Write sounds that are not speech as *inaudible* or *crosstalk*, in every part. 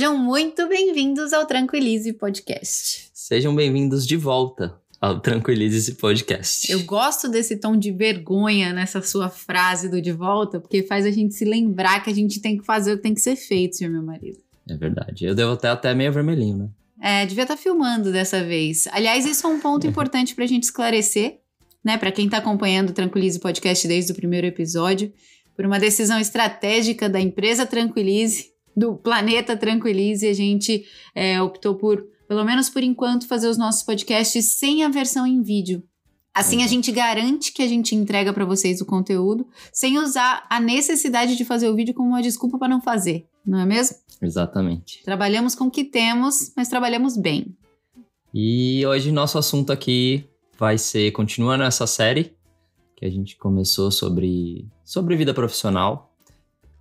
Sejam muito bem-vindos ao Tranquilize Podcast. Sejam bem-vindos de volta ao Tranquilize Podcast. Eu gosto desse tom de vergonha nessa sua frase do de volta, porque faz a gente se lembrar que a gente tem que fazer o que tem que ser feito, senhor meu marido. É verdade. Eu devo até até meio vermelhinho, né? É, devia estar filmando dessa vez. Aliás, isso é um ponto *laughs* importante para a gente esclarecer, né? Para quem está acompanhando o Tranquilize Podcast desde o primeiro episódio, por uma decisão estratégica da empresa Tranquilize, do planeta Tranquilize, a gente é, optou por, pelo menos por enquanto, fazer os nossos podcasts sem a versão em vídeo. Assim a gente garante que a gente entrega para vocês o conteúdo sem usar a necessidade de fazer o vídeo como uma desculpa para não fazer, não é mesmo? Exatamente. Trabalhamos com o que temos, mas trabalhamos bem. E hoje nosso assunto aqui vai ser continuando essa série que a gente começou sobre sobre vida profissional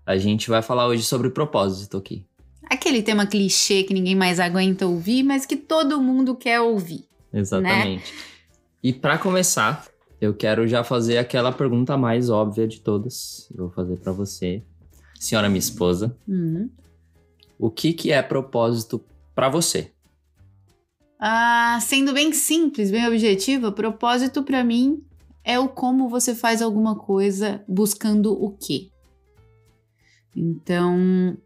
a gente vai falar hoje sobre propósito aqui. Aquele tema clichê que ninguém mais aguenta ouvir, mas que todo mundo quer ouvir. Né? Exatamente. Né? E para começar, eu quero já fazer aquela pergunta mais óbvia de todas. Eu vou fazer para você, senhora minha esposa. Uhum. O que que é propósito para você? Ah, sendo bem simples, bem objetiva, propósito para mim é o como você faz alguma coisa buscando o quê. Então,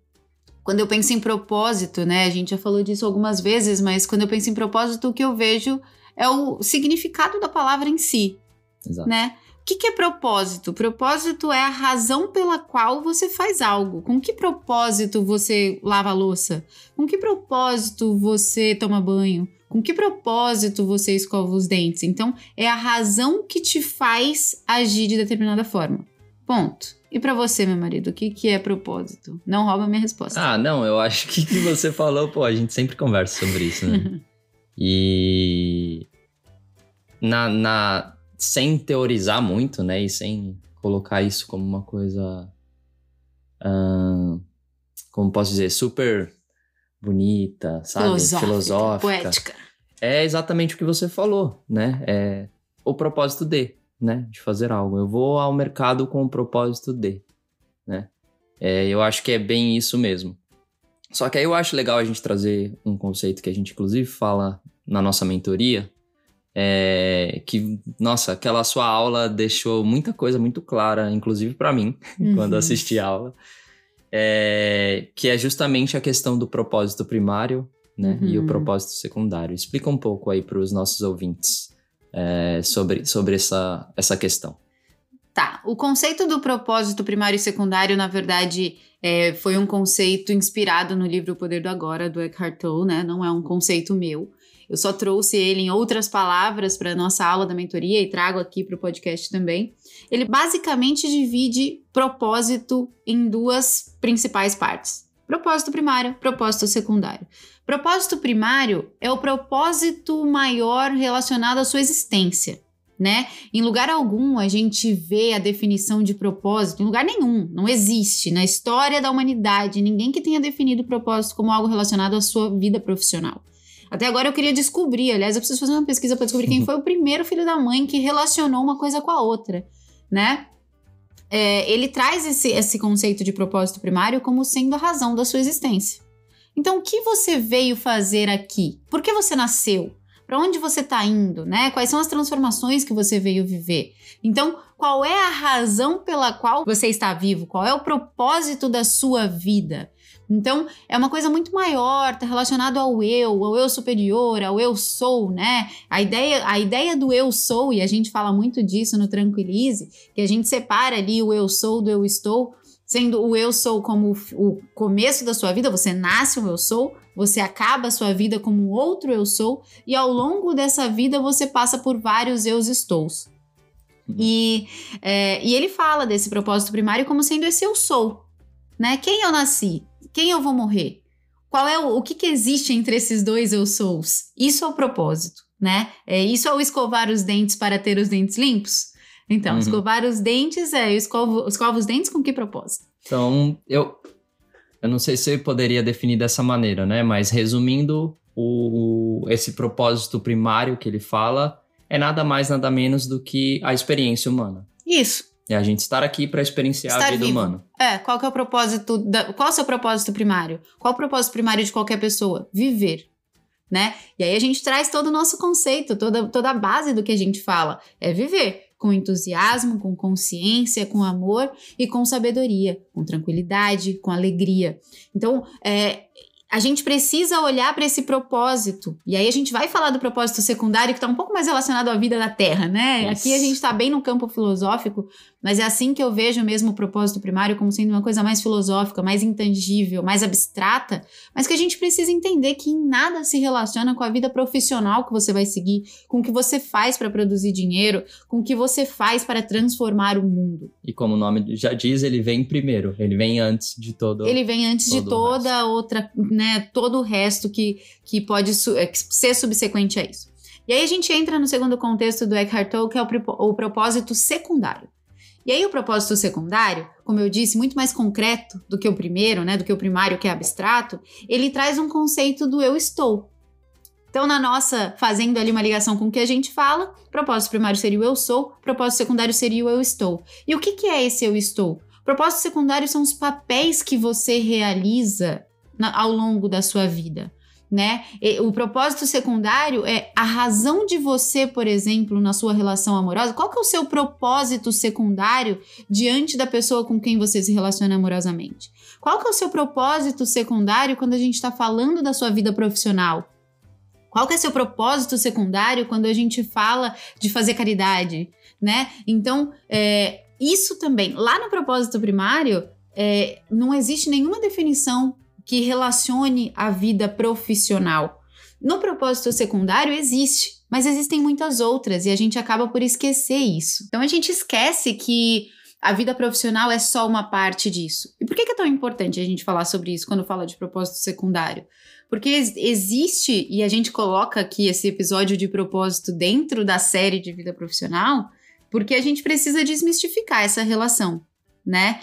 quando eu penso em propósito, né? A gente já falou disso algumas vezes, mas quando eu penso em propósito, o que eu vejo é o significado da palavra em si, Exato. né? O que, que, é propósito? Propósito é a razão pela qual você faz algo. Com que propósito você lava a louça? Com que propósito você toma banho? Com que propósito você escova os dentes? Então, é a razão que te faz agir de determinada forma. Ponto. E para você, meu marido, o que, que é propósito? Não rouba minha resposta. Ah, não, eu acho que que você *laughs* falou, pô, a gente sempre conversa sobre isso, né? e na, na sem teorizar muito, né, e sem colocar isso como uma coisa uh, como posso dizer, super bonita, sabe, filosófica, filosófica, poética. É exatamente o que você falou, né? É o propósito de né, de fazer algo. Eu vou ao mercado com o propósito de, né? É, eu acho que é bem isso mesmo. Só que aí eu acho legal a gente trazer um conceito que a gente inclusive fala na nossa mentoria, é, que, nossa, aquela sua aula deixou muita coisa muito clara, inclusive para mim, *laughs* uhum. quando assisti a aula, é, que é justamente a questão do propósito primário né, uhum. e o uhum. propósito secundário. Explica um pouco aí para os nossos ouvintes é, sobre, sobre essa, essa questão. Tá, o conceito do propósito primário e secundário, na verdade, é, foi um conceito inspirado no livro O Poder do Agora, do Eckhart Tolle, né? Não é um conceito meu. Eu só trouxe ele em outras palavras para nossa aula da mentoria e trago aqui para o podcast também. Ele basicamente divide propósito em duas principais partes: propósito primário, propósito secundário. Propósito primário é o propósito maior relacionado à sua existência. Né? Em lugar algum a gente vê a definição de propósito, em lugar nenhum, não existe na história da humanidade ninguém que tenha definido propósito como algo relacionado à sua vida profissional. Até agora eu queria descobrir, aliás, eu preciso fazer uma pesquisa para descobrir quem foi o primeiro filho da mãe que relacionou uma coisa com a outra, né? É, ele traz esse, esse conceito de propósito primário como sendo a razão da sua existência. Então, o que você veio fazer aqui? Por que você nasceu? Para onde você está indo, né? Quais são as transformações que você veio viver? Então, qual é a razão pela qual você está vivo? Qual é o propósito da sua vida? Então, é uma coisa muito maior, tá relacionado ao eu, ao eu superior, ao eu sou, né? A ideia, a ideia do eu sou, e a gente fala muito disso no Tranquilize, que a gente separa ali o eu sou do eu estou, sendo o eu sou como o começo da sua vida, você nasce um eu sou, você acaba a sua vida como outro eu sou, e ao longo dessa vida você passa por vários eu estou. Uhum. E, é, e ele fala desse propósito primário como sendo esse eu sou, né? Quem eu nasci? Quem eu vou morrer? Qual é o, o que, que existe entre esses dois eu sous? Isso é o propósito, né? É, isso é o escovar os dentes para ter os dentes limpos? Então, uhum. escovar os dentes é eu escovo, escovo os dentes com que propósito? Então, eu, eu não sei se eu poderia definir dessa maneira, né? Mas resumindo, o, esse propósito primário que ele fala é nada mais, nada menos do que a experiência humana. Isso. É a gente estar aqui para experienciar Estar a vida vivo. humana. É, qual que é o propósito, da, qual é o seu propósito primário? Qual o propósito primário de qualquer pessoa? Viver, né? E aí a gente traz todo o nosso conceito, toda, toda a base do que a gente fala, é viver com entusiasmo, com consciência, com amor e com sabedoria, com tranquilidade, com alegria. Então, é, a gente precisa olhar para esse propósito. E aí a gente vai falar do propósito secundário, que está um pouco mais relacionado à vida da Terra, né? Aqui a gente está bem no campo filosófico, mas é assim que eu vejo mesmo o propósito primário como sendo uma coisa mais filosófica, mais intangível, mais abstrata, mas que a gente precisa entender que em nada se relaciona com a vida profissional que você vai seguir, com o que você faz para produzir dinheiro, com o que você faz para transformar o mundo. E como o nome já diz, ele vem primeiro, ele vem antes de todo. Ele vem antes de todo toda outra, né, todo o resto que, que pode su- é, ser subsequente a isso. E aí a gente entra no segundo contexto do Eckhart Tolle, que é o, o propósito secundário. E aí o propósito secundário, como eu disse, muito mais concreto do que o primeiro, né, do que o primário que é abstrato, ele traz um conceito do eu estou. Então, na nossa, fazendo ali uma ligação com o que a gente fala, propósito primário seria o eu sou, propósito secundário seria o eu estou. E o que, que é esse eu estou? Propósito secundário são os papéis que você realiza na- ao longo da sua vida. Né? O propósito secundário é a razão de você, por exemplo, na sua relação amorosa. Qual que é o seu propósito secundário diante da pessoa com quem você se relaciona amorosamente? Qual que é o seu propósito secundário quando a gente está falando da sua vida profissional? Qual que é seu propósito secundário quando a gente fala de fazer caridade, né? Então, é, isso também, lá no propósito primário, é, não existe nenhuma definição que relacione a vida profissional. No propósito secundário existe, mas existem muitas outras e a gente acaba por esquecer isso. Então a gente esquece que a vida profissional é só uma parte disso. E por que é tão importante a gente falar sobre isso quando fala de propósito secundário? Porque ex- existe, e a gente coloca aqui esse episódio de propósito dentro da série de vida profissional, porque a gente precisa desmistificar essa relação, né?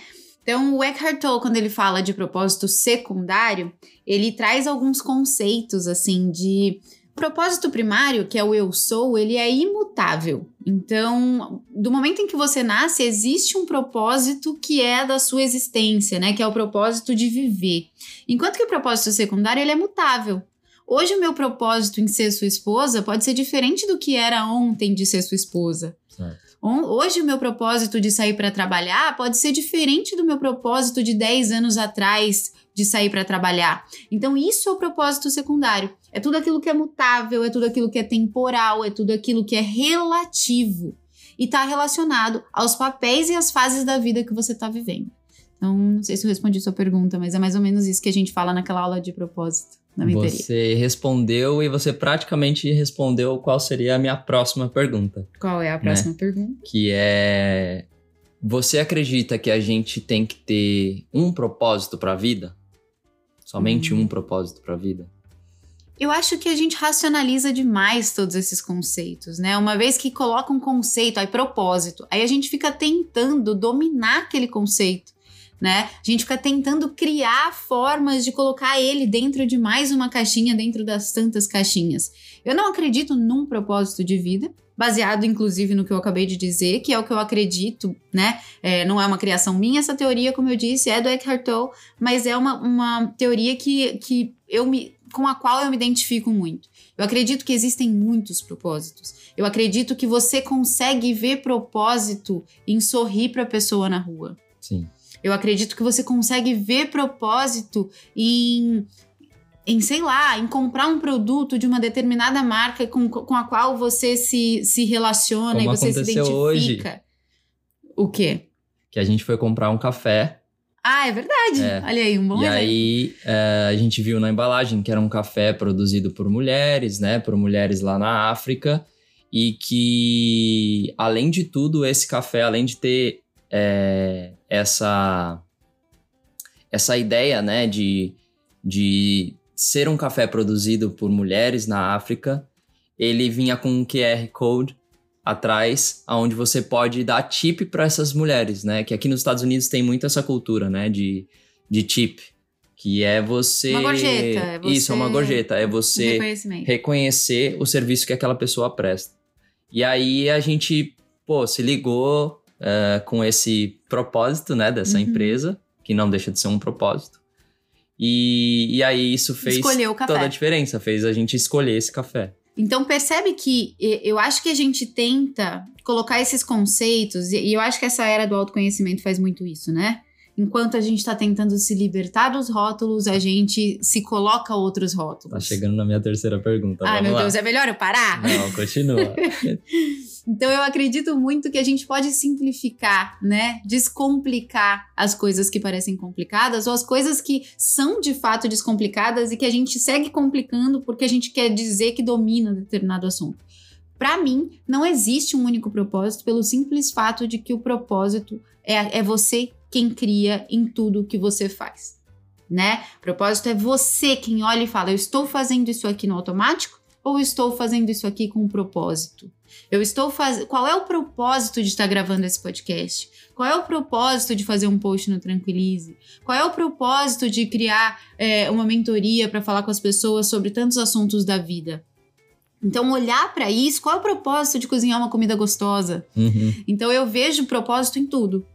Então, o Eckhart Tolle, quando ele fala de propósito secundário, ele traz alguns conceitos, assim, de propósito primário, que é o eu sou, ele é imutável. Então, do momento em que você nasce, existe um propósito que é da sua existência, né? Que é o propósito de viver. Enquanto que o propósito secundário, ele é mutável. Hoje, o meu propósito em ser sua esposa pode ser diferente do que era ontem de ser sua esposa. Certo. Hoje, o meu propósito de sair para trabalhar pode ser diferente do meu propósito de 10 anos atrás de sair para trabalhar. Então, isso é o propósito secundário. É tudo aquilo que é mutável, é tudo aquilo que é temporal, é tudo aquilo que é relativo e está relacionado aos papéis e às fases da vida que você está vivendo. Então, não sei se eu respondi sua pergunta, mas é mais ou menos isso que a gente fala naquela aula de propósito na mentoria. Você respondeu e você praticamente respondeu qual seria a minha próxima pergunta, Qual é a próxima pergunta? que é você acredita que a gente tem que ter um propósito para a vida? Somente Hum. um propósito para a vida? Eu acho que a gente racionaliza demais todos esses conceitos, né? Uma vez que coloca um conceito, aí propósito, aí a gente fica tentando dominar aquele conceito, né? A gente fica tentando criar formas de colocar ele dentro de mais uma caixinha, dentro das tantas caixinhas. Eu não acredito num propósito de vida, baseado inclusive no que eu acabei de dizer, que é o que eu acredito, né? É, não é uma criação minha essa teoria, como eu disse, é do Eckhart Tolle, mas é uma, uma teoria que, que eu me com a qual eu me identifico muito. Eu acredito que existem muitos propósitos. Eu acredito que você consegue ver propósito em sorrir para a pessoa na rua. Sim. Eu acredito que você consegue ver propósito em, em sei lá, em comprar um produto de uma determinada marca com, com a qual você se, se relaciona Como e você se identifica. O quê? Que a gente foi comprar um café Ah, é verdade. É. Olha aí, um bom e exemplo. aí é, a gente viu na embalagem que era um café produzido por mulheres, né? Por mulheres lá na África. E que, além de tudo, esse café, além de ter é, essa, essa ideia, né? De, de ser um café produzido por mulheres na África, ele vinha com um QR Code atrás, aonde você pode dar tip para essas mulheres, né? Que aqui nos Estados Unidos tem muito essa cultura, né? De, de tip, que é você... Uma gorjeta, é Isso, é uma você- gorjeta, é você reconhecer o serviço que aquela pessoa presta. E aí a gente, pô, se ligou uh, com esse propósito, né, dessa uhum. empresa, que não deixa de ser um propósito. E, e aí isso fez toda a diferença, fez a gente escolher esse café. Então percebe que eu acho que a gente tenta colocar esses conceitos, e eu acho que essa era do autoconhecimento faz muito isso, né? enquanto a gente está tentando se libertar dos rótulos, a gente se coloca outros rótulos. Tá chegando na minha terceira pergunta. Ai, meu lá. Deus, é melhor eu parar? Não, continua. *laughs* então eu acredito muito que a gente pode simplificar, né? Descomplicar as coisas que parecem complicadas ou as coisas que são de fato descomplicadas e que a gente segue complicando porque a gente quer dizer que domina determinado assunto. Para mim, não existe um único propósito pelo simples fato de que o propósito é, é você quem cria em tudo que você faz, né? Propósito é você quem olha e fala: eu estou fazendo isso aqui no automático ou estou fazendo isso aqui com um propósito? Eu estou fazendo. Qual é o propósito de estar gravando esse podcast? Qual é o propósito de fazer um post no Tranquilize? Qual é o propósito de criar é, uma mentoria para falar com as pessoas sobre tantos assuntos da vida? Então, olhar para isso, qual é o propósito de cozinhar uma comida gostosa? Uhum. Então, eu vejo propósito em tudo.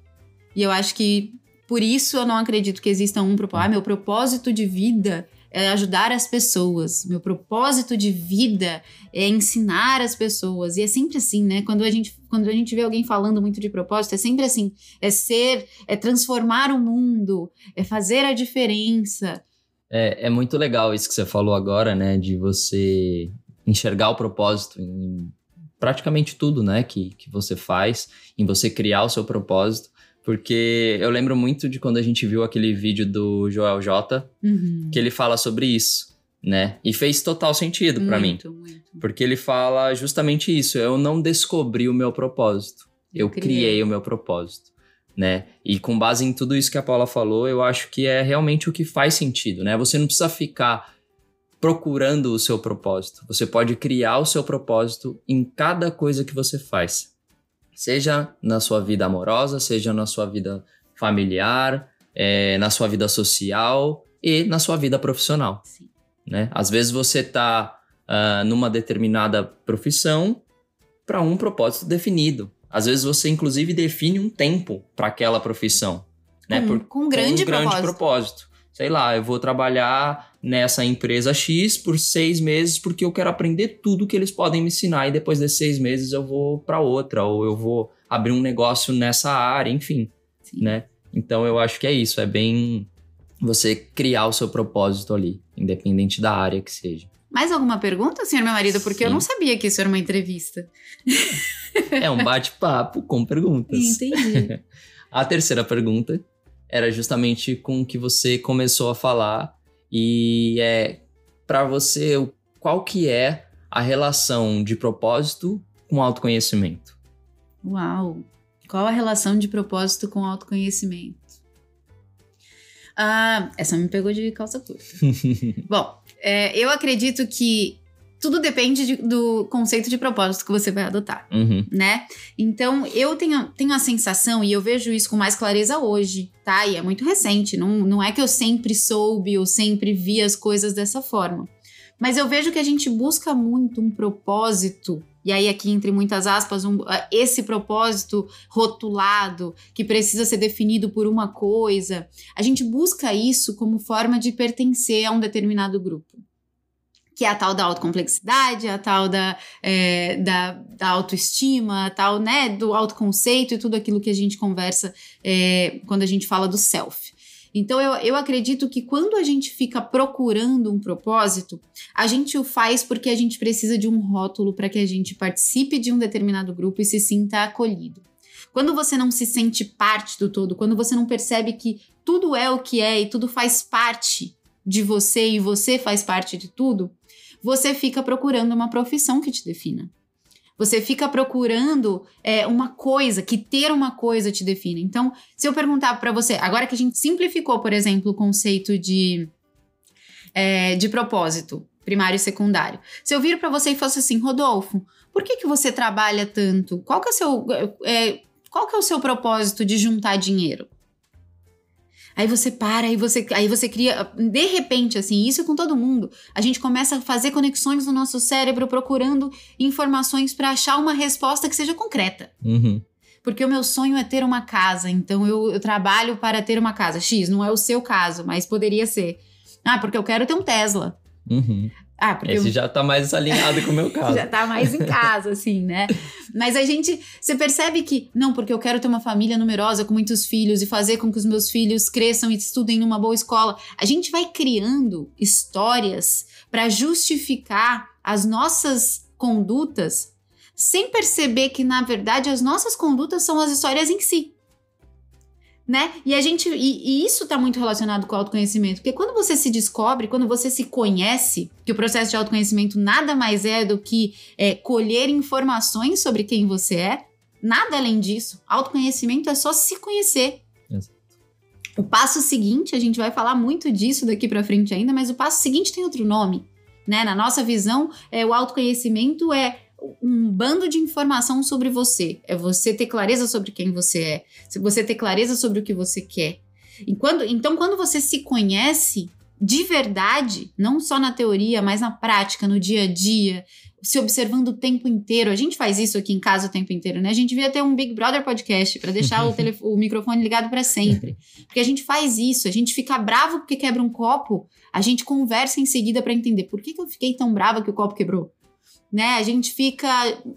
E eu acho que por isso eu não acredito que exista um propósito. Ah, meu propósito de vida é ajudar as pessoas. Meu propósito de vida é ensinar as pessoas. E é sempre assim, né? Quando a gente, quando a gente vê alguém falando muito de propósito, é sempre assim: é ser, é transformar o mundo, é fazer a diferença. É, é muito legal isso que você falou agora, né? De você enxergar o propósito em praticamente tudo, né? Que, que você faz, em você criar o seu propósito. Porque eu lembro muito de quando a gente viu aquele vídeo do Joel J, uhum. que ele fala sobre isso, né? E fez total sentido para mim. Muito. Porque ele fala justamente isso. Eu não descobri o meu propósito. Eu, eu criei. criei o meu propósito. Né? E com base em tudo isso que a Paula falou, eu acho que é realmente o que faz sentido, né? Você não precisa ficar procurando o seu propósito. Você pode criar o seu propósito em cada coisa que você faz. Seja na sua vida amorosa, seja na sua vida familiar, é, na sua vida social e na sua vida profissional. Sim. Né? Às vezes você está uh, ah, numa determinada profissão para um propósito definido. Às vezes você, inclusive, define um tempo para aquela profissão. Né? Com, Por, com um grande, com um grande propósito. propósito. Sei lá, eu vou trabalhar nessa empresa X por seis meses porque eu quero aprender tudo que eles podem me ensinar e depois desses seis meses eu vou para outra ou eu vou abrir um negócio nessa área, enfim, Sim. né? Então eu acho que é isso, é bem você criar o seu propósito ali, independente da área que seja. Mais alguma pergunta, senhor meu marido? Porque Sim. eu não sabia que isso era uma entrevista. É um bate-papo com perguntas. *laughs* Entendi. *laughs* A terceira pergunta era justamente com o que você começou a falar e é para você qual que é a relação de propósito com autoconhecimento? Uau! Qual a relação de propósito com autoconhecimento? Ah, essa me pegou de calça curta. *laughs* Bom, é, eu acredito que tudo depende de, do conceito de propósito que você vai adotar, uhum. né? Então, eu tenho, tenho a sensação, e eu vejo isso com mais clareza hoje, tá? E é muito recente, não, não é que eu sempre soube ou sempre vi as coisas dessa forma. Mas eu vejo que a gente busca muito um propósito, e aí aqui entre muitas aspas, um, esse propósito rotulado, que precisa ser definido por uma coisa. A gente busca isso como forma de pertencer a um determinado grupo que é a tal da autocomplexidade, a tal da, é, da, da, autoestima, a tal, né, do autoconceito e tudo aquilo que a gente conversa é, quando a gente fala do self. Então, eu, eu acredito que quando a gente fica procurando um propósito, a gente o faz porque a gente precisa de um rótulo para que a gente participe de um determinado grupo e se sinta acolhido. Quando você não se sente parte do todo, quando você não percebe que tudo é o que é e tudo faz parte de você e você faz parte de tudo, você fica procurando uma profissão que te defina. Você fica procurando é, uma coisa, que ter uma coisa te defina. Então, se eu perguntar para você, agora que a gente simplificou, por exemplo, o conceito de, é, de propósito, primário e secundário. Se eu vir para você e fosse assim, Rodolfo, por que, que você trabalha tanto? Qual que é o seu, é, qual que é o seu propósito de juntar dinheiro? Aí você para, aí você, aí você cria. De repente, assim, isso é com todo mundo. A gente começa a fazer conexões no nosso cérebro procurando informações para achar uma resposta que seja concreta. Uhum. porque o meu sonho é ter uma casa, então eu, eu trabalho para ter uma casa. X, não é o seu caso, mas poderia ser. Ah, porque eu quero ter um Tesla. Uhum. Ah, porque Esse eu... já tá mais alinhado com o meu *laughs* caso. já tá mais em casa, assim, né? Mas a gente, você percebe que, não, porque eu quero ter uma família numerosa com muitos filhos e fazer com que os meus filhos cresçam e estudem numa boa escola. A gente vai criando histórias para justificar as nossas condutas sem perceber que, na verdade, as nossas condutas são as histórias em si né? E a gente e, e isso está muito relacionado com o autoconhecimento, porque quando você se descobre, quando você se conhece, que o processo de autoconhecimento nada mais é do que é, colher informações sobre quem você é, nada além disso. Autoconhecimento é só se conhecer. Exato. O passo seguinte, a gente vai falar muito disso daqui para frente ainda, mas o passo seguinte tem outro nome, né? Na nossa visão, é o autoconhecimento é um bando de informação sobre você. É você ter clareza sobre quem você é. Se você ter clareza sobre o que você quer. E quando, então, quando você se conhece de verdade, não só na teoria, mas na prática, no dia a dia, se observando o tempo inteiro. A gente faz isso aqui em casa o tempo inteiro, né? A gente devia ter um Big Brother podcast para deixar o, *laughs* o microfone ligado para sempre. Porque a gente faz isso, a gente fica bravo porque quebra um copo, a gente conversa em seguida para entender por que, que eu fiquei tão brava que o copo quebrou né? A gente fica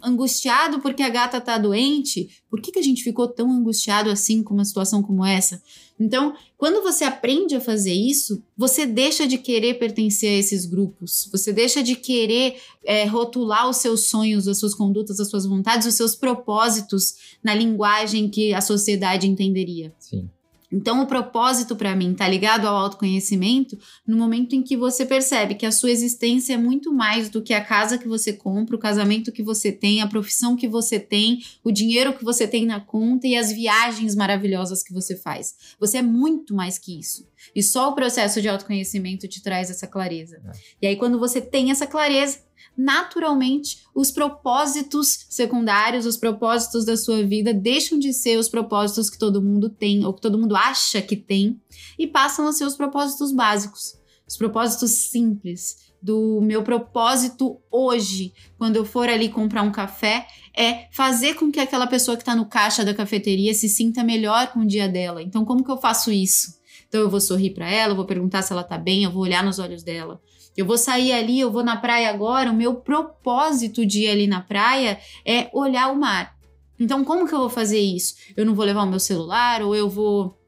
angustiado porque a gata tá doente. Por que, que a gente ficou tão angustiado assim com uma situação como essa? Então, quando você aprende a fazer isso, você deixa de querer pertencer a esses grupos, você deixa de querer é, rotular os seus sonhos, as suas condutas, as suas vontades, os seus propósitos na linguagem que a sociedade entenderia. Sim. Então, o propósito para mim está ligado ao autoconhecimento no momento em que você percebe que a sua existência é muito mais do que a casa que você compra, o casamento que você tem, a profissão que você tem, o dinheiro que você tem na conta e as viagens maravilhosas que você faz. Você é muito mais que isso. E só o processo de autoconhecimento te traz essa clareza. É. E aí, quando você tem essa clareza, naturalmente os propósitos secundários, os propósitos da sua vida deixam de ser os propósitos que todo mundo tem ou que todo mundo acha que tem e passam a ser os propósitos básicos, os propósitos simples. Do meu propósito hoje, quando eu for ali comprar um café, é fazer com que aquela pessoa que está no caixa da cafeteria se sinta melhor com o dia dela. Então, como que eu faço isso? Então, eu vou sorrir para ela, eu vou perguntar se ela tá bem, eu vou olhar nos olhos dela. Eu vou sair ali, eu vou na praia agora. O meu propósito de ir ali na praia é olhar o mar. Então, como que eu vou fazer isso? Eu não vou levar o meu celular, ou eu vou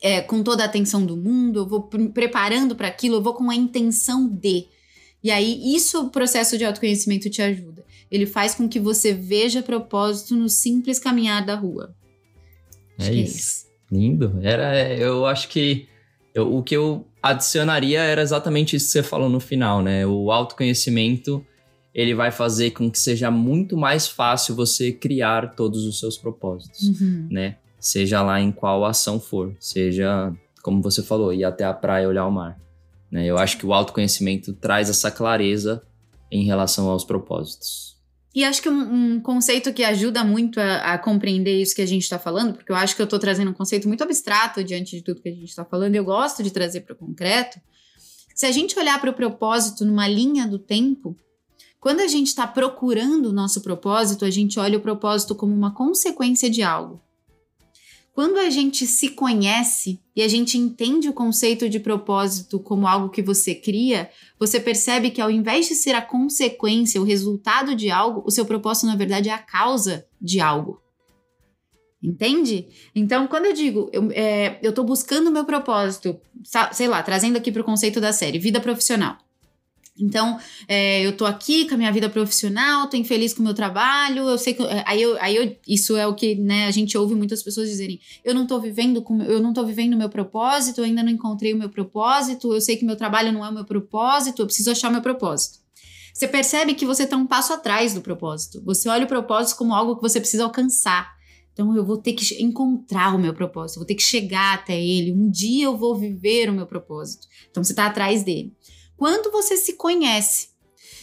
é, com toda a atenção do mundo, eu vou me preparando para aquilo, eu vou com a intenção de. E aí, isso o processo de autoconhecimento te ajuda. Ele faz com que você veja propósito no simples caminhar da rua. É isso. é isso. Lindo. Era, eu acho que eu, o que eu adicionaria era exatamente isso que você falou no final, né? O autoconhecimento ele vai fazer com que seja muito mais fácil você criar todos os seus propósitos, uhum. né? Seja lá em qual ação for, seja, como você falou, ir até a praia olhar o mar. Né? Eu acho que o autoconhecimento traz essa clareza em relação aos propósitos. E acho que um, um, conceito que ajuda muito a, a compreender isso que a gente está falando, porque eu acho que eu estou trazendo um conceito muito abstrato diante de tudo que a gente está falando, eu gosto de trazer para o concreto. Se a gente olhar para o propósito numa linha do tempo, quando a gente está procurando o nosso propósito, a gente olha o propósito como uma consequência de algo. Quando a gente se conhece e a gente entende o conceito de propósito como algo que você cria, você percebe que ao invés de ser a consequência, o resultado de algo, o seu propósito na verdade é a causa de algo. Entende? Então, quando eu digo, eu, é, tô buscando o meu propósito, sei lá, trazendo aqui para o conceito da série, vida profissional. Então, é, eu tô aqui com a minha vida profissional, tô infeliz com o meu trabalho, eu sei que. É, aí, eu, aí eu, isso é o que né, a gente ouve muitas pessoas dizerem: eu não tô vivendo com, eu não tô vivendo o meu propósito, eu ainda não encontrei o meu propósito, eu sei que meu trabalho não é o meu propósito, eu preciso achar o meu propósito. Você percebe que você tá um passo atrás do propósito. Você olha o propósito como algo que você precisa alcançar. Então eu vou ter que encontrar o meu propósito, vou ter que chegar até ele. Um dia eu vou viver o meu propósito. Então você está atrás dele. Quando você se conhece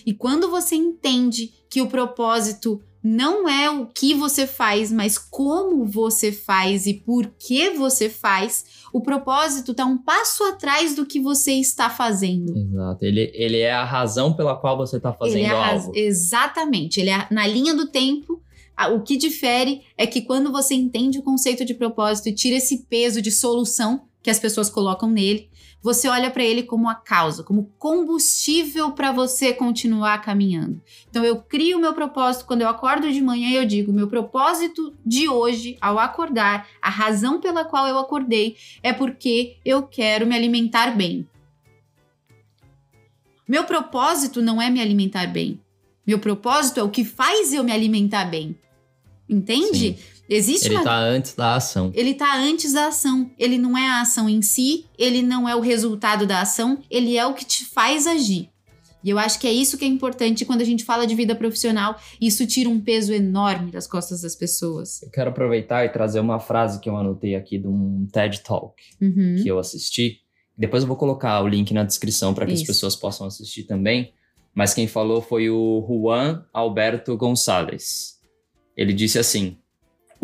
e quando você entende que o propósito não é o que você faz, mas como você faz e por que você faz, o propósito está um passo atrás do que você está fazendo. Exato. Ele, ele é a razão pela qual você está fazendo é algo. Exatamente. Ele é na linha do tempo O que difere é que quando você entende o conceito de propósito e tira esse peso de solução que as pessoas colocam nele, você olha para ele como a causa, como combustível para você continuar caminhando. Então eu crio o meu propósito quando eu acordo de manhã e eu digo: meu propósito de hoje, ao acordar, a razão pela qual eu acordei é porque eu quero me alimentar bem. Meu propósito não é me alimentar bem. Meu propósito é o que faz eu me alimentar bem. Entende? Sim. Existe ele uma... tá antes da ação. Ele tá antes da ação. Ele não é a ação em si, ele não é o resultado da ação, ele é o que te faz agir. E eu acho que é isso que é importante quando a gente fala de vida profissional. Isso tira um peso enorme das costas das pessoas. Eu quero aproveitar e trazer uma frase que eu anotei aqui de um TED Talk uhum. que eu assisti. Depois eu vou colocar o link na descrição para que isso. as pessoas possam assistir também. Mas quem falou foi o Juan Alberto Gonçalves. Ele disse assim: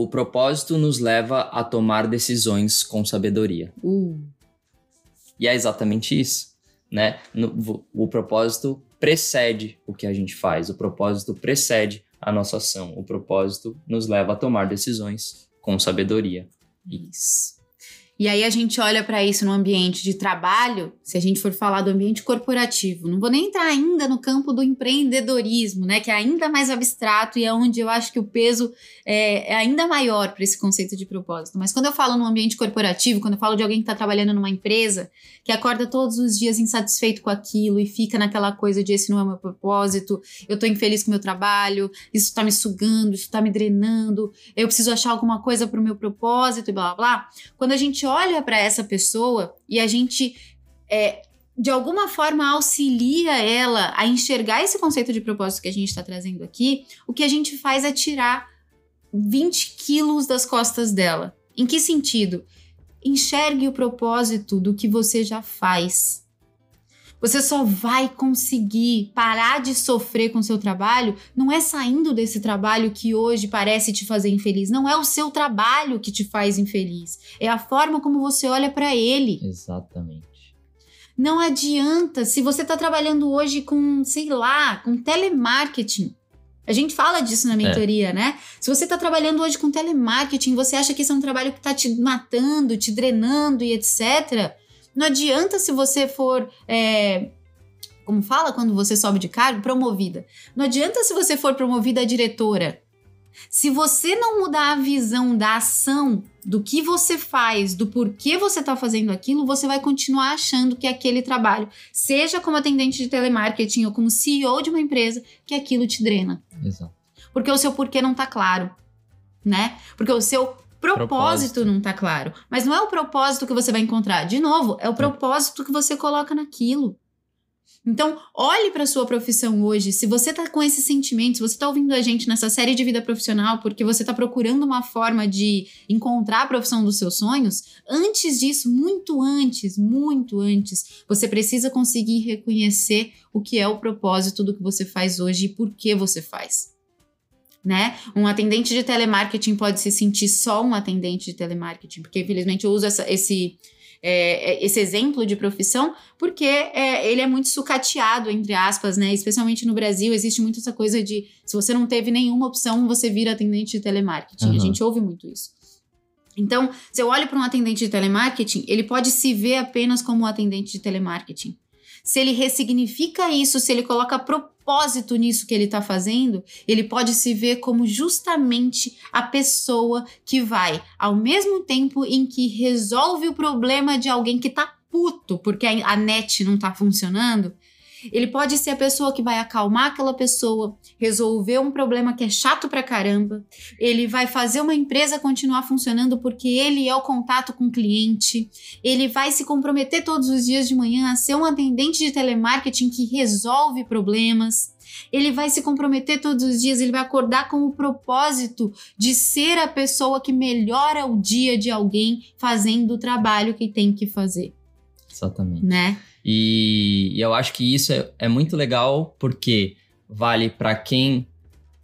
o propósito nos leva a tomar decisões com sabedoria. Uh. E é exatamente isso, né? No, o propósito precede o que a gente faz, o propósito precede a nossa ação, o propósito nos leva a tomar decisões com sabedoria. Isso. E aí a gente olha para isso no ambiente de trabalho, se a gente for falar do ambiente corporativo. Não vou nem entrar ainda no campo do empreendedorismo, né, que é ainda mais abstrato e é onde eu acho que o peso é, é ainda maior para esse conceito de propósito. Mas quando eu falo no ambiente corporativo, quando eu falo de alguém que está trabalhando numa empresa, que acorda todos os dias insatisfeito com aquilo e fica naquela coisa de esse não é meu propósito, eu estou infeliz com o meu trabalho, isso está me sugando, isso está me drenando, eu preciso achar alguma coisa para o meu propósito e blá blá blá. Quando a gente olha para essa pessoa e a gente é, de alguma forma auxilia ela a enxergar esse conceito de propósito que a gente está trazendo aqui, o que a gente faz é tirar 20 quilos das costas dela. Em que sentido? Enxergue o propósito do que você já faz. Você só vai conseguir parar de sofrer com seu trabalho não é saindo desse trabalho que hoje parece te fazer infeliz, não é o seu trabalho que te faz infeliz, é a forma como você olha para ele. Exatamente. Não adianta se você está trabalhando hoje com, sei lá, com telemarketing. A gente fala disso na mentoria, é. né? Se você está trabalhando hoje com telemarketing, você acha que isso é um trabalho que está te matando, te drenando e etc. Não adianta se você for. É, como fala quando você sobe de cargo? Promovida. Não adianta se você for promovida a diretora. Se você não mudar a visão da ação, do que você faz, do porquê você está fazendo aquilo, você vai continuar achando que aquele trabalho, seja como atendente de telemarketing ou como CEO de uma empresa, que aquilo te drena. Exato. Porque o seu porquê não está claro, né? Porque o seu propósito, propósito não está claro. Mas não é o propósito que você vai encontrar. De novo, é o propósito que você coloca naquilo. Então, olhe para sua profissão hoje. Se você está com esse sentimento, se você está ouvindo a gente nessa série de vida profissional porque você está procurando uma forma de encontrar a profissão dos seus sonhos, antes disso, muito antes, muito antes, você precisa conseguir reconhecer o que é o propósito do que você faz hoje e por que você faz né? Um atendente de telemarketing pode se sentir só um atendente de telemarketing, porque infelizmente eu uso essa, esse, é, é, esse exemplo de profissão porque é, ele é muito sucateado, entre aspas, né? Especialmente no Brasil, existe muito essa coisa de se você não teve nenhuma opção, você vira atendente de telemarketing. Uhum. A gente ouve muito isso. Então, se eu olho para um atendente de telemarketing, ele pode se ver apenas como um atendente de telemarketing se ele ressignifica isso, se ele coloca propósito nisso que ele está fazendo, ele pode se ver como justamente a pessoa que vai, ao mesmo tempo em que resolve o problema de alguém que está puto porque a net não está funcionando, ele pode ser a pessoa que vai acalmar aquela pessoa, resolver um problema que é chato pra caramba. Ele vai fazer uma empresa continuar funcionando porque ele é o contato com o cliente. Ele vai se comprometer todos os dias de manhã a ser um atendente de telemarketing que resolve problemas. Ele vai se comprometer todos os dias, ele vai acordar com o propósito de ser a pessoa que melhora o dia de alguém fazendo o trabalho que tem que fazer. Exatamente. Né? E, e eu acho que isso é, é muito legal porque vale para quem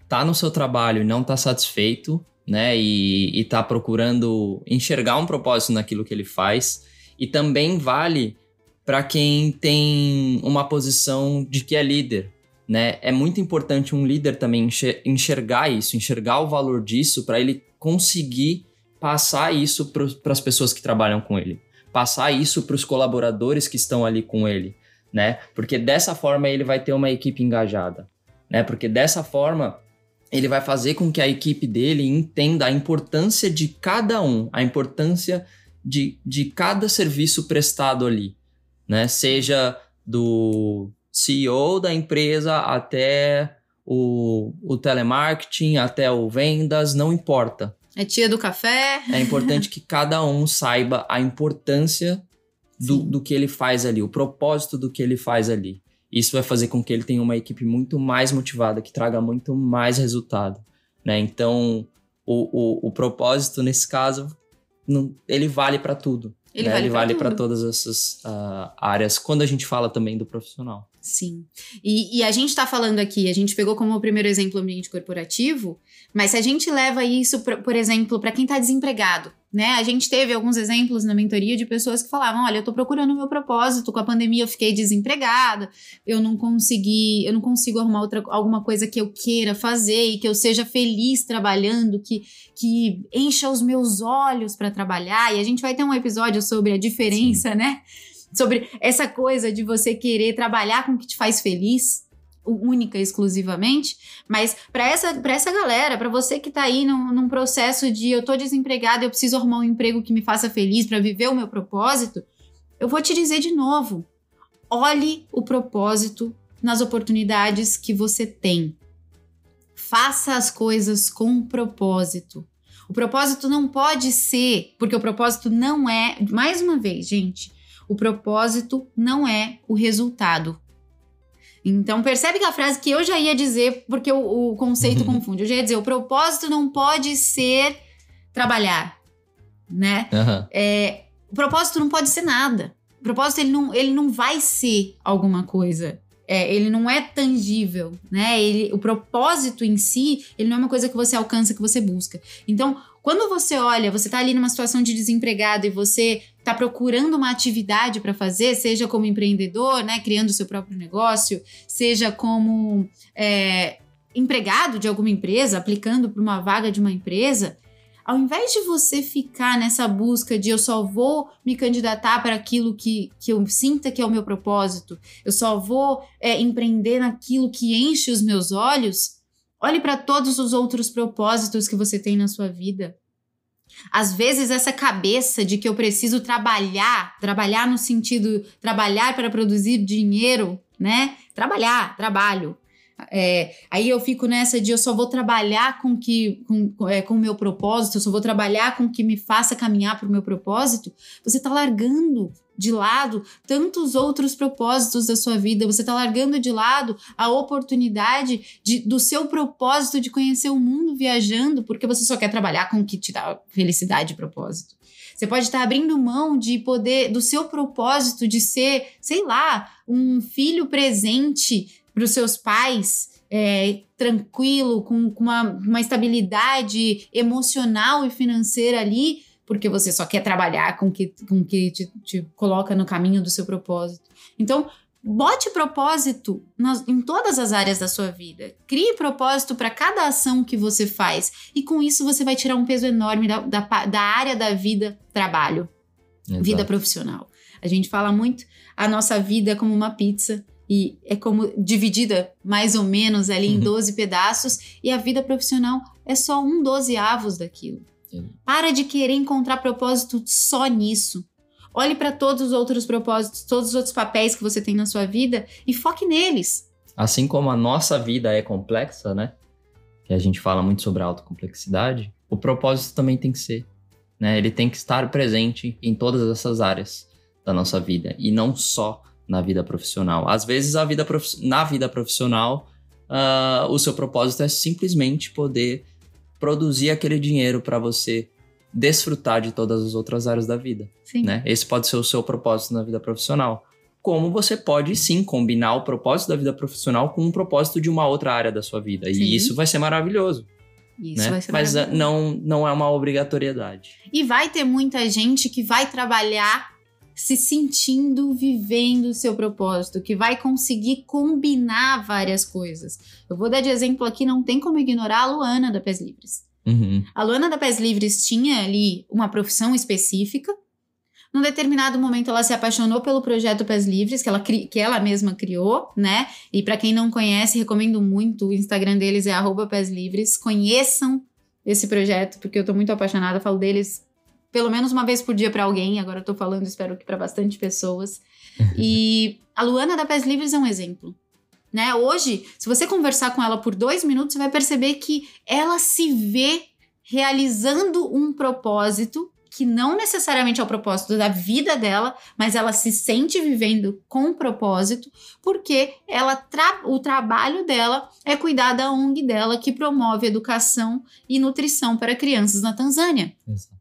tá no seu trabalho e não tá satisfeito, né? E, e tá procurando enxergar um propósito naquilo que ele faz. E também vale para quem tem uma posição de que é líder, né? É muito importante um líder também enxergar isso, enxergar o valor disso para ele conseguir passar isso para as pessoas que trabalham com ele, passar isso para os colaboradores que estão ali com ele, né? Porque dessa forma ele vai ter uma equipe engajada, né? Porque dessa forma ele vai fazer com que a equipe dele entenda a importância de cada um, a importância de, de cada serviço prestado ali, né? Seja do CEO da empresa até o, o telemarketing, até o vendas, não importa. É tia do café. É importante que cada um saiba a importância do, do que ele faz ali, o propósito do que ele faz ali. Isso vai fazer com que ele tenha uma equipe muito mais motivada, que traga muito mais resultado. Né? Então, o, o, o propósito, nesse caso, não, ele vale para tudo. Ele né? vale para todas essas uh, áreas, quando a gente fala também do profissional. Sim. E, e a gente está falando aqui, a gente pegou como primeiro exemplo o ambiente corporativo, mas se a gente leva isso, pra, por exemplo, para quem está desempregado, né? A gente teve alguns exemplos na mentoria de pessoas que falavam: olha, eu estou procurando o meu propósito, com a pandemia eu fiquei desempregada, eu não consegui, eu não consigo arrumar outra, alguma coisa que eu queira fazer e que eu seja feliz trabalhando, que, que encha os meus olhos para trabalhar. E a gente vai ter um episódio sobre a diferença, Sim. né? sobre essa coisa de você querer trabalhar com o que te faz feliz, única exclusivamente, mas para essa, essa galera, para você que tá aí num, num, processo de eu tô desempregado, eu preciso arrumar um emprego que me faça feliz para viver o meu propósito, eu vou te dizer de novo: olhe o propósito nas oportunidades que você tem. Faça as coisas com propósito. O propósito não pode ser, porque o propósito não é, mais uma vez, gente, o propósito não é o resultado. Então, percebe que a frase que eu já ia dizer, porque o, o conceito uhum. confunde. Eu já ia dizer, o propósito não pode ser trabalhar, né? Uhum. É, o propósito não pode ser nada. O propósito, ele não, ele não vai ser alguma coisa. É, ele não é tangível, né? Ele, o propósito em si, ele não é uma coisa que você alcança, que você busca. Então, quando você olha, você tá ali numa situação de desempregado e você tá procurando uma atividade para fazer, seja como empreendedor, né, criando seu próprio negócio, seja como é, empregado de alguma empresa, aplicando para uma vaga de uma empresa, ao invés de você ficar nessa busca de eu só vou me candidatar para aquilo que, que eu sinta que é o meu propósito, eu só vou é, empreender naquilo que enche os meus olhos, Olhe para todos os outros propósitos que você tem na sua vida. Às vezes, essa cabeça de que eu preciso trabalhar, trabalhar no sentido trabalhar para produzir dinheiro, né? Trabalhar, trabalho. É, aí eu fico nessa de eu só vou trabalhar com que com, é, o meu propósito, eu só vou trabalhar com que me faça caminhar para o meu propósito. Você está largando de lado tantos outros propósitos da sua vida, você está largando de lado a oportunidade de, do seu propósito de conhecer o mundo viajando, porque você só quer trabalhar com o que te dá felicidade e propósito. Você pode estar abrindo mão de poder, do seu propósito de ser, sei lá, um filho presente para os seus pais, é, tranquilo, com, com uma, uma estabilidade emocional e financeira ali, porque você só quer trabalhar com que, com que te, te coloca no caminho do seu propósito. Então, bote propósito nas, em todas as áreas da sua vida. Crie propósito para cada ação que você faz. E com isso você vai tirar um peso enorme da, da, da área da vida trabalho, Exato. vida profissional. A gente fala muito a nossa vida como uma pizza. E é como dividida mais ou menos ali em 12 uhum. pedaços, e a vida profissional é só um dozeavos daquilo. Para de querer encontrar propósito só nisso. Olhe para todos os outros propósitos, todos os outros papéis que você tem na sua vida e foque neles. Assim como a nossa vida é complexa, né? Que a gente fala muito sobre a autocomplexidade, o propósito também tem que ser. Né? Ele tem que estar presente em todas essas áreas da nossa vida e não só na vida profissional. Às vezes, a vida prof... na vida profissional, uh, o seu propósito é simplesmente poder produzir aquele dinheiro para você desfrutar de todas as outras áreas da vida. Sim. Né? Esse pode ser o seu propósito na vida profissional. Como você pode sim combinar o propósito da vida profissional com um propósito de uma outra área da sua vida. Sim. E isso vai ser maravilhoso. Isso né? vai ser Mas não, não é uma obrigatoriedade. E vai ter muita gente que vai trabalhar se sentindo vivendo o seu propósito, que vai conseguir combinar várias coisas. Eu vou dar de exemplo aqui, não tem como ignorar a Luana da Pés Livres. Uhum. A Luana da Pés Livres tinha ali uma profissão específica. Num determinado momento, ela se apaixonou pelo projeto Pés Livres, que ela, que ela mesma criou, né? E para quem não conhece, recomendo muito. O Instagram deles é Pés Livres. Conheçam esse projeto, porque eu tô muito apaixonada. Falo deles pelo menos uma vez por dia para alguém. Agora eu tô falando, espero que para bastante pessoas. *laughs* e a Luana da Pés Livres é um exemplo. Né? Hoje, se você conversar com ela por dois minutos, você vai perceber que ela se vê realizando um propósito que não necessariamente é o propósito da vida dela, mas ela se sente vivendo com propósito, porque ela tra o trabalho dela é cuidar da ONG dela que promove educação e nutrição para crianças na Tanzânia. Exato.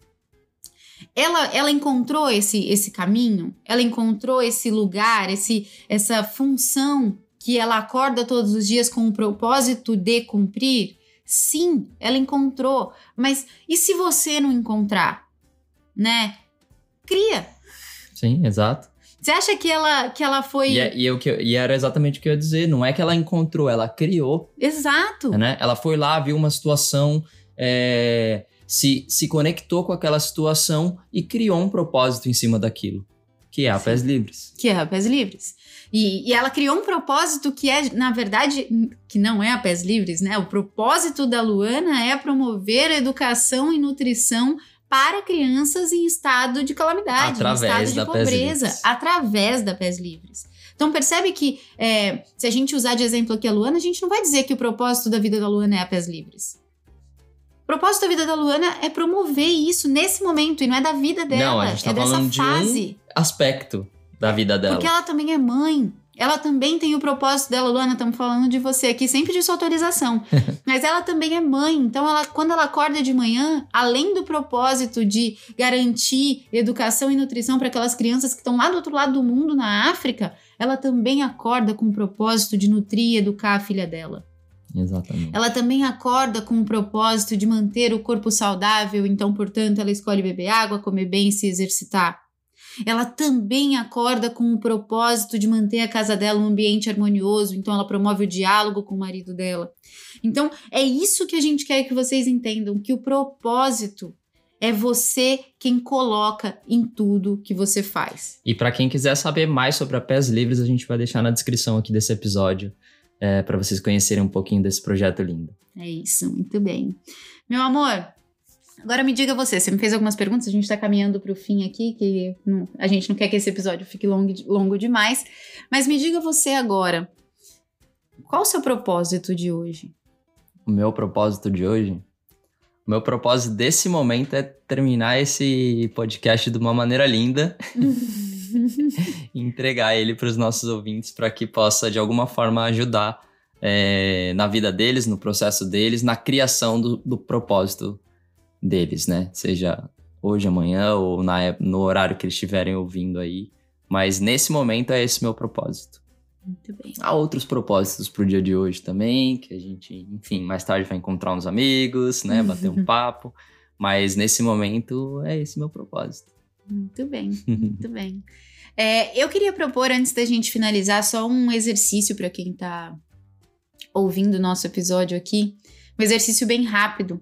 Ela, ela encontrou esse, esse caminho, ela encontrou esse lugar, esse, essa função que ela acorda todos os dias com o propósito de cumprir? Sim, ela encontrou. Mas e se você não encontrar? Né? Cria. Sim, exato. Você acha que ela, que ela foi. E, é, e, eu, e era exatamente o que eu ia dizer. Não é que ela encontrou, ela criou. Exato. Né? Ela foi lá, viu uma situação. É se, se conectou com aquela situação e criou um propósito em cima daquilo, que é a. Pés Livres. Que é a Pés Livres. E, e, ela criou um propósito que é, na verdade, que não é a Pés Livres, né? O propósito da Luana é promover educação e nutrição para crianças em estado de calamidade, através em estado de pobreza, através da Pés Livres. Então percebe que é, se a gente usar de exemplo aqui a Luana, a gente não vai dizer que o propósito da vida da Luana é a Pés Livres. O propósito da vida da Luana é promover isso nesse momento e não é da vida dela. Não, a gente tá é falando de um aspecto da vida dela. Porque ela também é mãe. Ela também tem o propósito dela, Luana, estamos falando de você aqui, sempre de sua autorização. *laughs* Mas ela também é mãe, então ela, quando ela acorda de manhã, além do propósito de garantir educação e nutrição para aquelas crianças que estão lá do outro lado do mundo, na África, ela também acorda com o propósito de nutrir e educar a filha dela. Exatamente. Ela também acorda com o propósito de manter o corpo saudável, então, portanto, ela escolhe beber água, comer bem e se exercitar. Ela também acorda com o propósito de manter a casa dela um ambiente harmonioso, então ela promove o diálogo com o marido dela. Então, é isso que a gente quer que vocês entendam, que o propósito é você quem coloca em tudo que você faz. E para quem quiser saber mais sobre a Pés Livres, a gente vai deixar na descrição aqui desse episódio é, para vocês conhecerem um pouquinho desse projeto lindo. É isso, muito bem. Meu amor, agora me diga você, você me fez algumas perguntas, a gente está caminhando para o fim aqui, que não, a gente não quer que esse episódio fique longo, longo demais, mas me diga você agora, qual o seu propósito de hoje? O meu propósito de hoje? O meu propósito desse momento é terminar esse podcast de uma maneira linda. *laughs* *laughs* entregar ele para os nossos ouvintes para que possa de alguma forma ajudar é, na vida deles, no processo deles, na criação do, do propósito deles, né? Seja hoje, amanhã ou na, no horário que eles estiverem ouvindo aí. Mas nesse momento é esse meu propósito. Muito bem. Há outros propósitos para o dia de hoje também, que a gente, enfim, mais tarde vai encontrar uns amigos, né? Bater um *laughs* papo. Mas nesse momento é esse meu propósito. Muito bem, *laughs* muito bem. É, eu queria propor, antes da gente finalizar, só um exercício para quem está ouvindo o nosso episódio aqui. Um exercício bem rápido.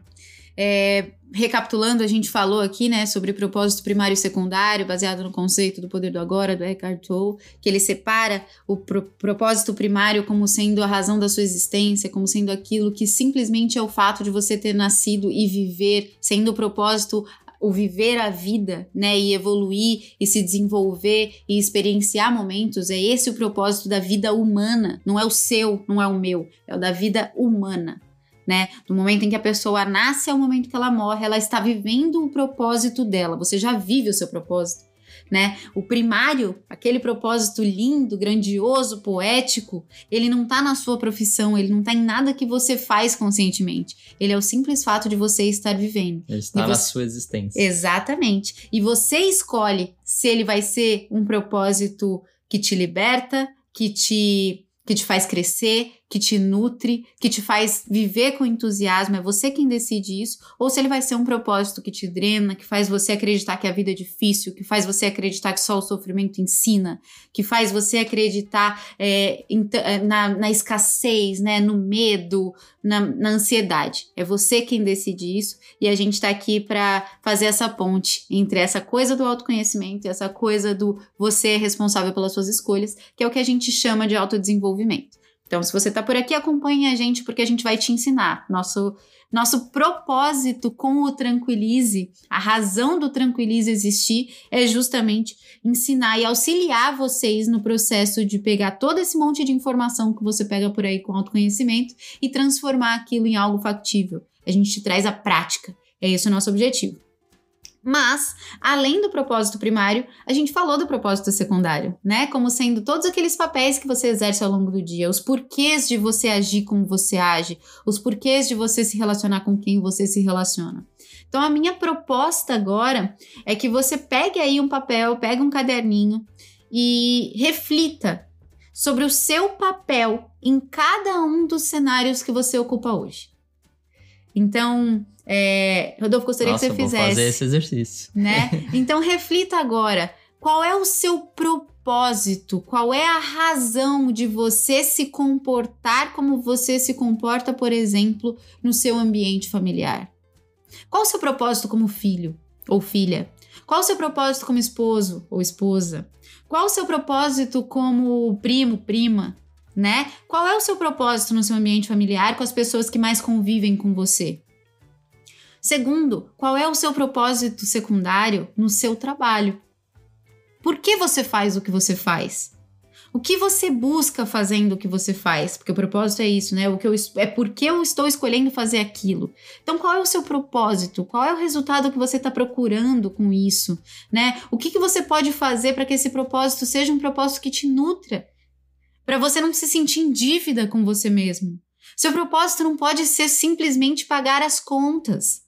É, recapitulando, a gente falou aqui, né, sobre propósito primário e secundário, baseado no conceito do poder do agora, do Eckhart Tolle, que ele separa o pro propósito primário como sendo a razão da sua existência, como sendo aquilo que simplesmente é o fato de você ter nascido e viver, sendo o propósito o viver a vida, né, e evoluir e se desenvolver e experienciar momentos, é esse o propósito da vida humana, não é o seu, não é o meu, é o da vida humana. Né? No momento em que a pessoa nasce é o momento que ela morre, ela está vivendo o propósito dela. Você já vive o seu propósito né? O primário, aquele propósito lindo, grandioso, poético, ele não tá na sua profissão, ele não tá em nada que você faz conscientemente. Ele é o simples fato de você estar vivendo. Ele está você... na sua existência. Exatamente. E você escolhe se ele vai ser um propósito que te liberta, que te que te faz crescer, que te nutre, que te faz viver com entusiasmo, é você quem decide isso, ou se ele vai ser um propósito que te drena, que faz você acreditar que a vida é difícil, que faz você acreditar que só o sofrimento ensina, que faz você acreditar é, é na, na, escassez, né, no medo, na, na, ansiedade. É você quem decide isso e a gente está aqui para fazer essa ponte entre essa coisa do autoconhecimento e essa coisa do você é responsável pelas suas escolhas, que é o que a gente chama de autodesenvolvimento. Então, se você está por aqui, acompanhe a gente porque a gente vai te ensinar. Nosso nosso propósito com o Tranquilize, a razão do Tranquilize existir é justamente ensinar e auxiliar vocês no processo de pegar todo esse monte de informação que você pega por aí com autoconhecimento e transformar aquilo em algo factível. A gente te traz a prática. É esse o nosso objetivo. Mas, além do propósito primário, a gente falou do propósito secundário, né? Como sendo todos aqueles papéis que você exerce ao longo do dia, os porquês de você agir como você age, os porquês de você se relacionar com quem você se relaciona. Então, a minha proposta agora é que você pegue aí um papel, pegue um caderninho e reflita sobre o seu papel em cada um dos cenários que você ocupa hoje. Então, é, Rodolfo, gostaria Nossa, que você fizesse. fazer esse exercício. Né? *laughs* Então reflita agora. Qual é o seu propósito? Qual é a razão de você se comportar como você se comporta, por exemplo, no seu ambiente familiar? Qual o seu propósito como filho ou filha? Qual o seu propósito como esposo ou esposa? Qual o seu propósito como primo, prima? Né? Qual é o seu propósito no seu ambiente familiar com as pessoas que mais convivem com você? Segundo, qual é o seu propósito secundário no seu trabalho? Por que você faz o que você faz? O que você busca fazendo o que você faz? Porque o propósito é isso, né? O que eu, é porque eu estou escolhendo fazer aquilo. Então, qual é o seu propósito? Qual é o resultado que você está procurando com isso, né? O que, que você pode fazer para que esse propósito seja um propósito que te nutra? Para você não se sentir em dívida com você mesmo. Seu propósito não pode ser simplesmente pagar as contas.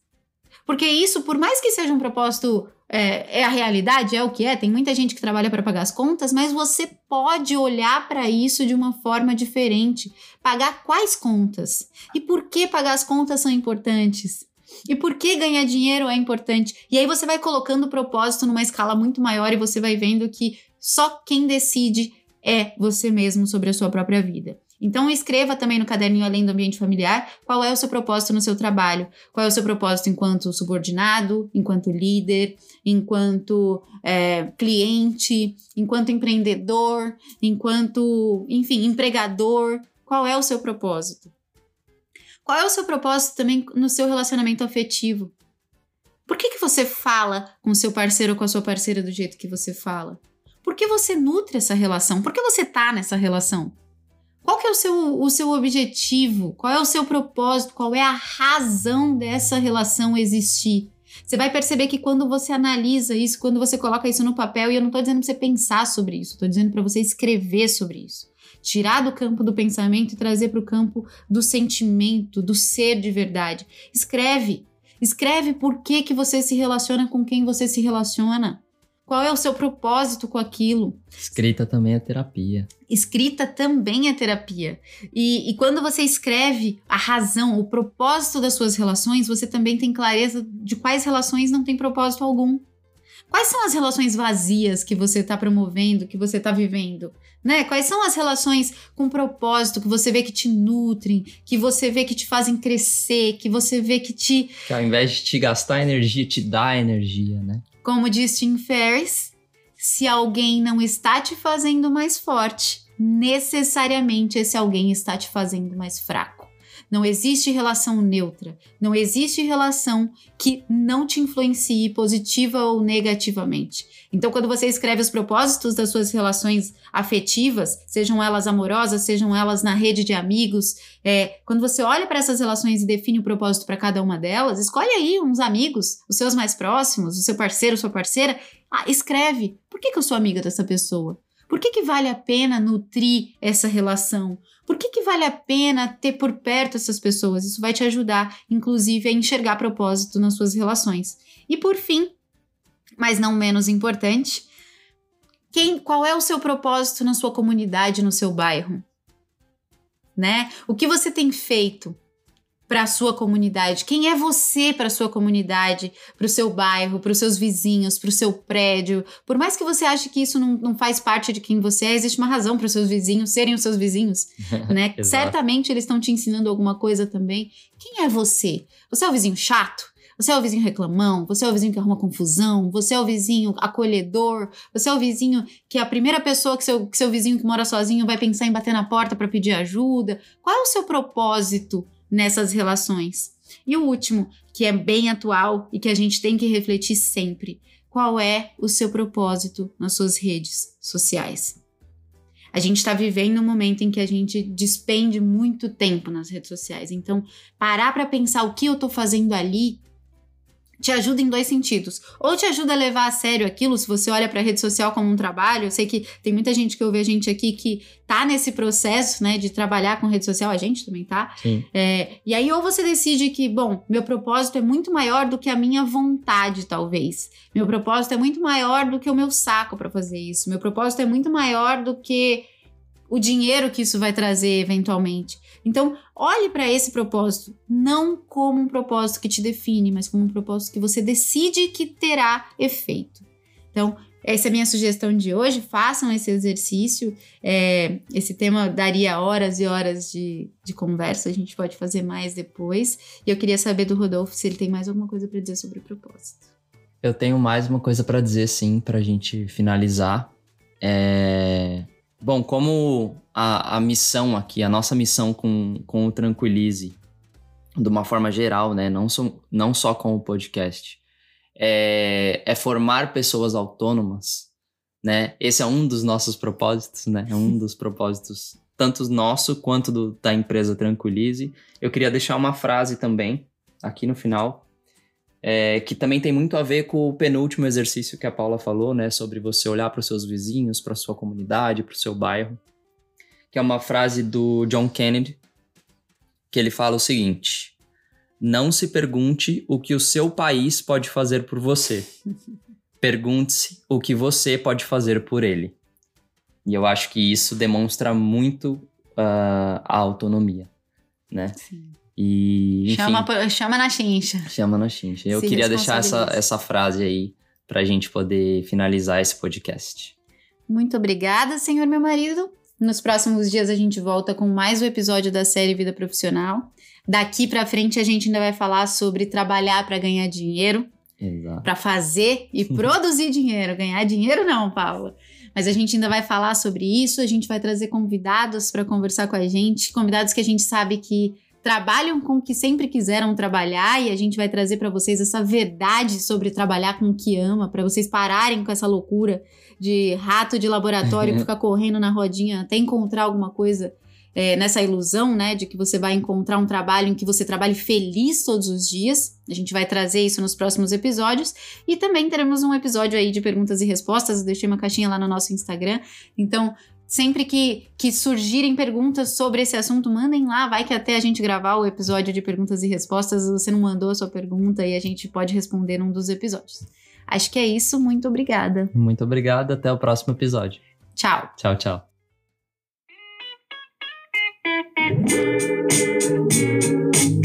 Porque isso, por mais que seja um propósito, é, é a realidade, é o que é, tem muita gente que trabalha para pagar as contas, mas você pode olhar para isso de uma forma diferente. Pagar quais contas? E por que pagar as contas são importantes? E por que ganhar dinheiro é importante? E aí você vai colocando o propósito numa escala muito maior e você vai vendo que só quem decide é você mesmo sobre a sua própria vida. Então escreva também no caderninho além do ambiente familiar qual é o seu propósito no seu trabalho, qual é o seu propósito enquanto subordinado, enquanto líder, enquanto é, cliente, enquanto empreendedor, enquanto, enfim, empregador. Qual é o seu propósito? Qual é o seu propósito também no seu relacionamento afetivo? Por que, que você fala com seu parceiro ou com a sua parceira do jeito que você fala? Por que você nutre essa relação? Por que você tá nessa relação? Qual que é o seu, o seu objetivo? Qual é o seu propósito? Qual é a razão dessa relação existir? Você vai perceber que quando você analisa isso, quando você coloca isso no papel, e eu não estou dizendo para você pensar sobre isso, estou dizendo para você escrever sobre isso. Tirar do campo do pensamento e trazer para o campo do sentimento, do ser de verdade. Escreve. Escreve por que, que você se relaciona com quem você se relaciona. Qual é o seu propósito com aquilo? Escrita também é terapia. Escrita também é terapia. E, e, quando você escreve a razão, o propósito das suas relações, você também tem clareza de quais relações não tem propósito algum. Quais são as relações vazias que você está promovendo, que você está vivendo? Né? Quais são as relações com propósito que você vê que te nutrem, que você vê que te fazem crescer, que você vê que te. Que ao invés de te gastar energia, te dá energia, né? Como diz Tim Ferriss, se alguém não está te fazendo mais forte, necessariamente esse alguém está te fazendo mais fraco. Não existe relação neutra. Não existe relação que não te influencie positiva ou negativamente. Então, quando você escreve os propósitos das suas relações afetivas, sejam elas amorosas, sejam elas na rede de amigos, é, quando você olha para essas relações e define o propósito para cada uma delas, escolhe aí uns amigos, os seus mais próximos, o seu parceiro, sua parceira. Ah, escreve. Por que, que eu sou amiga dessa pessoa? Por que, que vale a pena nutrir essa relação? Por que, que vale a pena ter por perto essas pessoas? Isso vai te ajudar, inclusive, a enxergar propósito nas suas relações. E por fim, mas não menos importante, quem, qual é o seu propósito na sua comunidade, no seu bairro? né? O que você tem feito para a sua comunidade? Quem é você para a sua comunidade, para o seu bairro, para os seus vizinhos, para o seu prédio? Por mais que você ache que isso não, não faz parte de quem você é, existe uma razão para os seus vizinhos serem os seus vizinhos, *laughs* né? Certamente eles estão te ensinando alguma coisa também. Quem é você? Você é o vizinho chato? Você é o vizinho reclamão, você é o vizinho que arruma confusão, você é o vizinho acolhedor, você é o vizinho que a primeira pessoa que seu, que seu vizinho que mora sozinho vai pensar em bater na porta para pedir ajuda. Qual é o seu propósito nessas relações? E o último, que é bem atual e que a gente tem que refletir sempre: qual é o seu propósito nas suas redes sociais? A gente está vivendo um momento em que a gente despende muito tempo nas redes sociais. Então, parar para pensar o que eu estou fazendo ali te ajuda em dois sentidos. Ou te ajuda a levar a sério aquilo, se você olha para a rede social como um trabalho. Eu sei que tem muita gente que ouve a gente aqui que tá nesse processo, né, de trabalhar com rede social, a gente também tá. É, e aí, ou você decide que, bom, meu propósito é muito maior do que a minha vontade, talvez. Meu propósito é muito maior do que o meu saco para fazer isso. Meu propósito é muito maior do que o dinheiro que isso vai trazer eventualmente. Então, olhe para esse propósito não como um propósito que te define, mas como um propósito que você decide que terá efeito. Então, essa é a minha sugestão de hoje. Façam esse exercício. É, esse tema daria horas e horas de, de conversa. A gente pode fazer mais depois. E eu queria saber do Rodolfo se ele tem mais alguma coisa para dizer sobre o propósito. Eu tenho mais uma coisa para dizer, sim, para a gente finalizar. É Bom, como a, a missão aqui, a nossa missão com, com o Tranquilize, de uma forma geral, né? Não, so, não só com o podcast, é, é formar pessoas autônomas, né? Esse é um dos nossos propósitos, né? É um dos propósitos, tanto nosso quanto do, da empresa Tranquilize. Eu queria deixar uma frase também, aqui no final, é, que também tem muito a ver com o penúltimo exercício que a Paula falou, né, sobre você olhar para os seus vizinhos, para sua comunidade, para o seu bairro, que é uma frase do John Kennedy, que ele fala o seguinte: Não se pergunte o que o seu país pode fazer por você. Pergunte-se o que você pode fazer por ele. E eu acho que isso demonstra muito uh, a autonomia, né? Sim. E, enfim, chama, chama na chincha. Chama na chincha. Eu Se queria deixar essa, essa frase aí para a gente poder finalizar esse podcast. Muito obrigada, senhor meu marido. Nos próximos dias a gente volta com mais um episódio da série Vida Profissional. Daqui para frente a gente ainda vai falar sobre trabalhar para ganhar dinheiro, para fazer e *laughs* produzir dinheiro. Ganhar dinheiro não, Paula. Mas a gente ainda vai falar sobre isso, a gente vai trazer convidados para conversar com a gente, convidados que a gente sabe que trabalham com o que sempre quiseram trabalhar e a gente vai trazer para vocês essa verdade sobre trabalhar com o que ama, para vocês pararem com essa loucura de rato de laboratório que fica correndo na rodinha até encontrar alguma coisa é, nessa ilusão, né, de que você vai encontrar um trabalho em que você trabalhe feliz todos os dias. A gente vai trazer isso nos próximos episódios e também teremos um episódio aí de perguntas e respostas. Eu deixei uma caixinha lá no nosso Instagram. Então, Sempre que, que surgirem perguntas sobre esse assunto, mandem lá. Vai que até a gente gravar o episódio de perguntas e respostas, você não mandou a sua pergunta e a gente pode responder num dos episódios. Acho que é isso. Muito obrigada. Muito obrigada. Até o próximo episódio. Tchau. Tchau, tchau. thank you